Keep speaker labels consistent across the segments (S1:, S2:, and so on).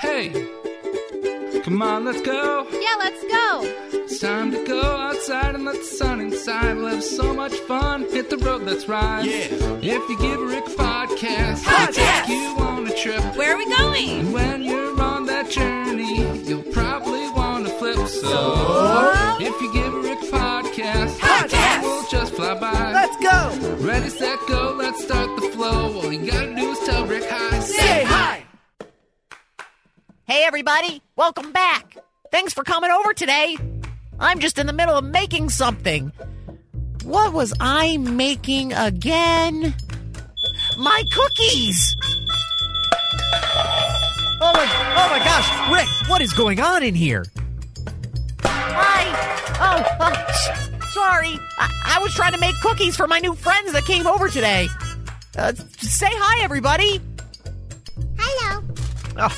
S1: Hey, come on, let's go.
S2: Yeah, let's go.
S1: It's time to go outside and let the sun inside. We'll have so much fun. Hit the road, let's ride.
S3: Yeah.
S1: If you give Ric a podcast,
S2: Podcast.
S1: he'll take you on a trip.
S2: Where are we going?
S1: And when you're on that journey, you'll probably want to flip. So, if you give Ric a podcast,
S2: Podcast.
S1: we'll just fly by.
S4: Let's go!
S1: Ready, set, go, let's start the flow. All you gotta do is tell Ric hi.
S4: Say hi!
S5: Hey, everybody, welcome back. Thanks for coming over today. I'm just in the middle of making something. What was I making again? My cookies! Oh my, oh my gosh, Ric, what is going on in here? Hi. Oh, uh, s- sorry. I-, I was trying to make cookies for my new friends that came over today. Uh, say hi, everybody.
S2: Hello.
S5: Oh,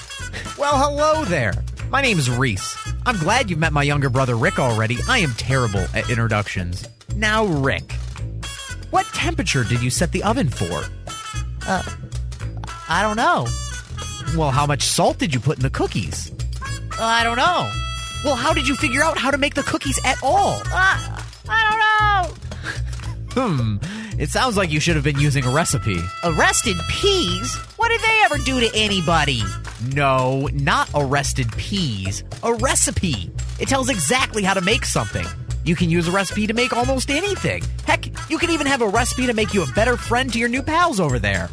S5: well, hello there. My name is Rece. I'm glad you've met my younger brother Ric already. I am terrible at introductions. Now, Ric, what temperature did you set the oven for? Uh, I don't know. Well, how much salt did you put in the cookies? I don't know. Well, how did you figure out how to make the cookies at all? Uh, I don't know. Hmm. It sounds like you should have been using a recipe. Arrested peas? What did they ever do to anybody? No, not arrested peas. A recipe. It tells exactly how to make something. You can use a recipe to make almost anything. Heck, you can even have a recipe to make you a better friend to your new pals over there.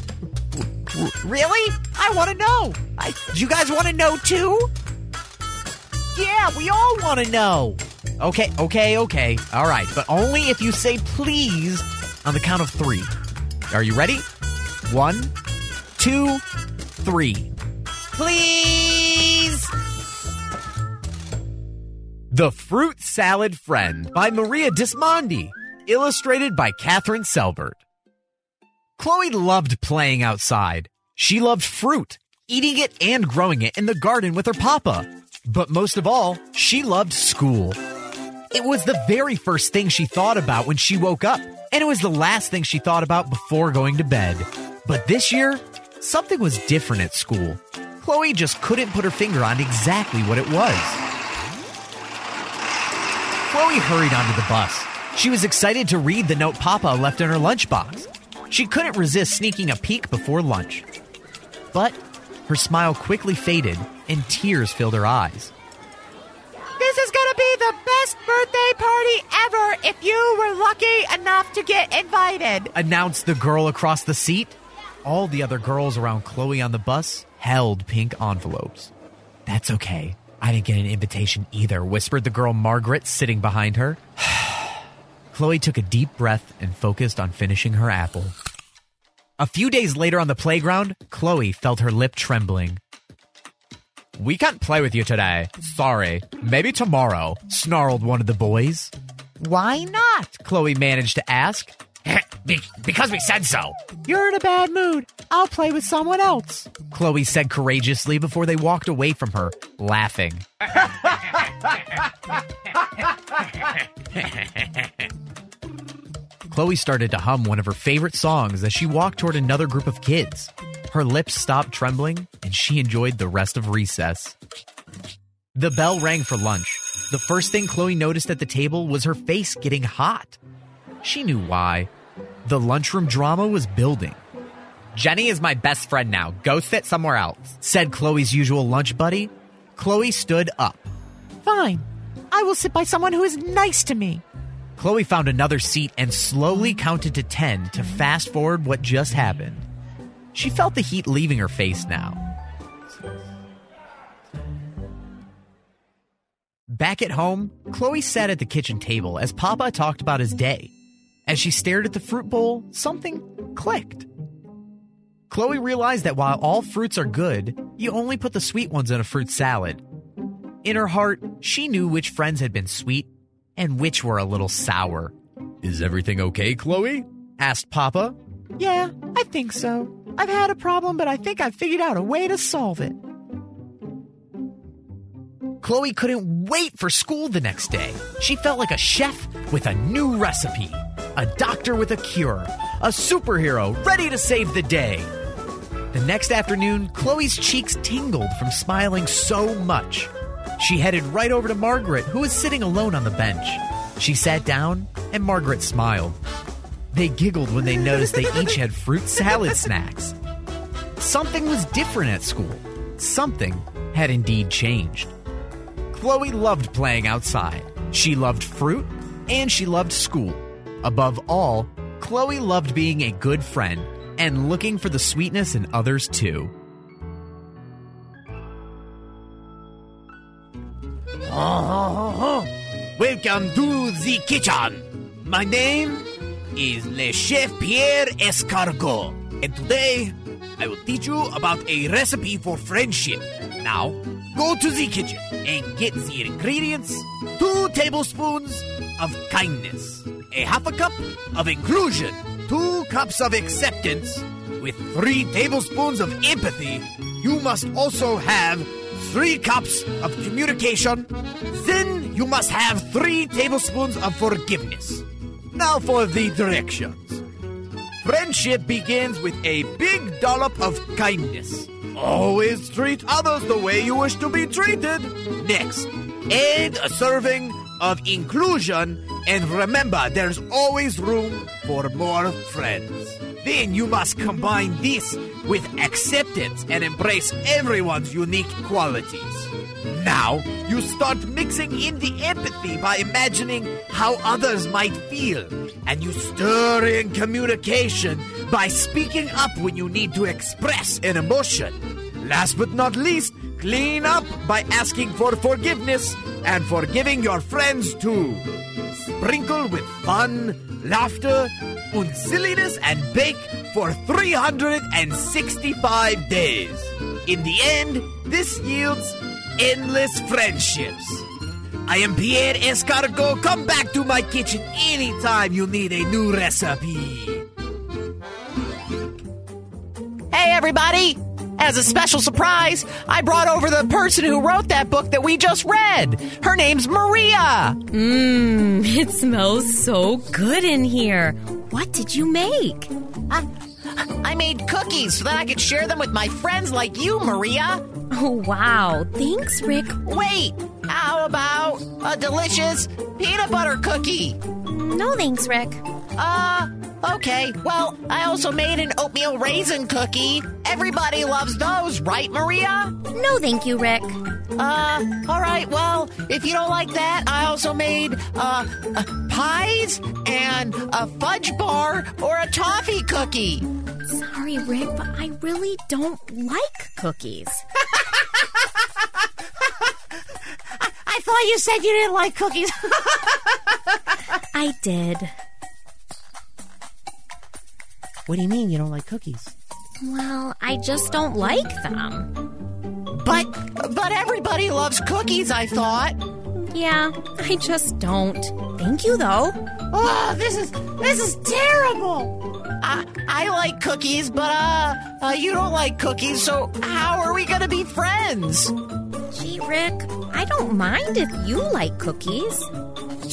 S5: Really? I want to know. I, do you guys want to know too? Yeah, we all want to know. Okay, okay, okay. All right, but only if you say please on the count of three. Are you ready? One, two, three. Please! The Fruit Salad Friend by Maria Dismondy, illustrated by Kathryn Selbert. Chloe loved playing outside. She loved fruit, eating it and growing it in the garden with her papa. But most of all, she loved school. It was the very first thing she thought about when she woke up, and it was the last thing she thought about before going to bed. But this year, something was different at school. Chloe just couldn't put her finger on exactly what it was. Chloe hurried onto the bus. She was excited to read the note Papa left in her lunchbox. She couldn't resist sneaking a peek before lunch. But her smile quickly faded and tears filled her eyes. This is gonna be the best birthday party ever if you were lucky enough to get invited, announced the girl across the seat. All the other girls around Chloe on the bus held pink envelopes. That's okay. I didn't get an invitation either, whispered the girl Margaret sitting behind her. Chloe took a deep breath and focused on finishing her apple. A few days later on the playground, Chloe felt her lip trembling. We can't play with you today. Sorry. Maybe tomorrow, snarled one of the boys. Why not? Chloe managed to ask. Be- because we said so. You're in a bad mood. I'll play with someone else. Chloe said courageously before they walked away from her, laughing. Chloe started to hum one of her favorite songs as she walked toward another group of kids. Her lips stopped trembling, and she enjoyed the rest of recess. The bell rang for lunch. The first thing Chloe noticed at the table was her face getting hot. She knew why. The lunchroom drama was building. Jenny is my best friend now. Go sit somewhere else, said Chloe's usual lunch buddy. Chloe stood up. Fine. I will sit by someone who is nice to me. Chloe found another seat and slowly counted to 10 to fast forward what just happened. She felt the heat leaving her face now. Back at home, Chloe sat at the kitchen table as Papa talked about his day. As she stared at the fruit bowl, something clicked. Chloe realized that while all fruits are good, you only put the sweet ones in a fruit salad. In her heart, she knew which friends had been sweet and which were a little sour. Is everything okay, Chloe? asked Papa. Yeah, I think so. I've had a problem, but I think I've figured out a way to solve it. Chloe couldn't wait for school the next day. She felt like a chef with a new recipe, a doctor with a cure, a superhero ready to save the day.
S3: The next afternoon, Chloe's cheeks tingled from smiling so much. She headed right over to Margaret, who was sitting alone on the bench. She sat down, and Margaret smiled. They giggled when they noticed they each had fruit salad snacks. Something was different at school. Something had indeed changed. Chloe loved playing outside. She loved fruit, and she loved school. Above all, Chloe loved being a good friend and looking for the sweetness in others too.
S5: Welcome to the kitchen. My name is Le Chef Pierre Escargot, and today I will teach you about a recipe for friendship. Now, go to the kitchen and get the ingredients two tablespoons of kindness, a half a cup of inclusion, two cups of acceptance, with three tablespoons of empathy. You must also have three cups of communication. Then you must have three tablespoons of forgiveness. Now for the directions. Friendship begins with a big dollop of kindness. Always treat others the way you wish to be treated. Next, add a serving of inclusion and remember there's always room for more friends. Then you must combine this with acceptance and embrace everyone's unique qualities. Now, you start mixing in the empathy by imagining how others might feel. And you stir in communication by speaking up when you need to express an emotion. Last but not least, clean up by asking for forgiveness and forgiving your friends too. Sprinkle with fun, laughter, and silliness and bake for 365 days. In the end, this yields endless friendships. I am Pierre Escargot. Come back to my kitchen anytime you need a new recipe.
S4: Hey, everybody! As a special surprise, I brought over the person who wrote that book that we just read. Her name's Maria.
S2: Mmm, it smells so good in here. What did you make?
S4: I, I made cookies so that I could share them with my friends like you, Maria.
S2: Oh, wow. Thanks, Ric.
S4: Wait, how about a delicious peanut butter cookie?
S2: No thanks, Ric.
S4: Uh, okay. Well, I also made an oatmeal raisin cookie. Everybody loves those, right, Maria?
S2: No thank you, Ric.
S4: Uh, all right. Well, if you don't like that, I also made uh, uh pies and a fudge bar or a toffee cookie.
S2: Sorry, Ric, but I really don't like cookies.
S4: I thought you said you didn't like cookies.
S2: I did.
S4: What do you mean you don't like cookies?
S2: Well, I just don't like them.
S4: But but everybody loves cookies, I thought.
S2: Yeah, I just don't. Thank you, though.
S4: Oh, this is this is terrible. I I like cookies, but uh, uh you don't like cookies, so how are we gonna be friends?
S2: Gee, Ric, I don't mind if you like cookies.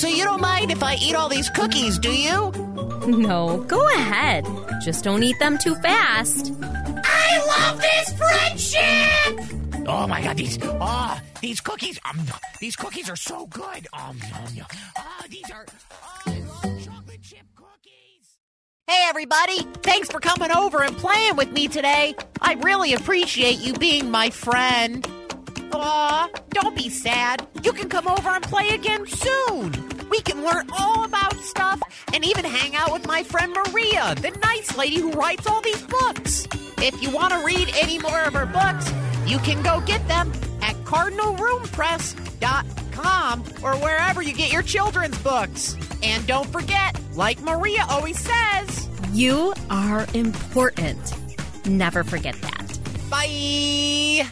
S4: So you don't mind if I eat all these cookies, do you?
S2: No, go ahead. Just don't eat them too fast.
S4: I love this friendship. Oh my god, these ah these cookies um these cookies are so good. Um yum, yum. ah these are ah, chocolate chip cookies. Hey everybody, thanks for coming over and playing with me today. I really appreciate you being my friend. Aw, don't be sad. You can come over and play again soon. We can learn all about stuff and even hang out with my friend Maria, the nice lady who writes all these books. If you want to read any more of her books, you can go get them at cardinalrulepress.com or wherever you get your children's books. And don't forget, like Maria always says,
S2: You are important. Never forget that.
S4: bye.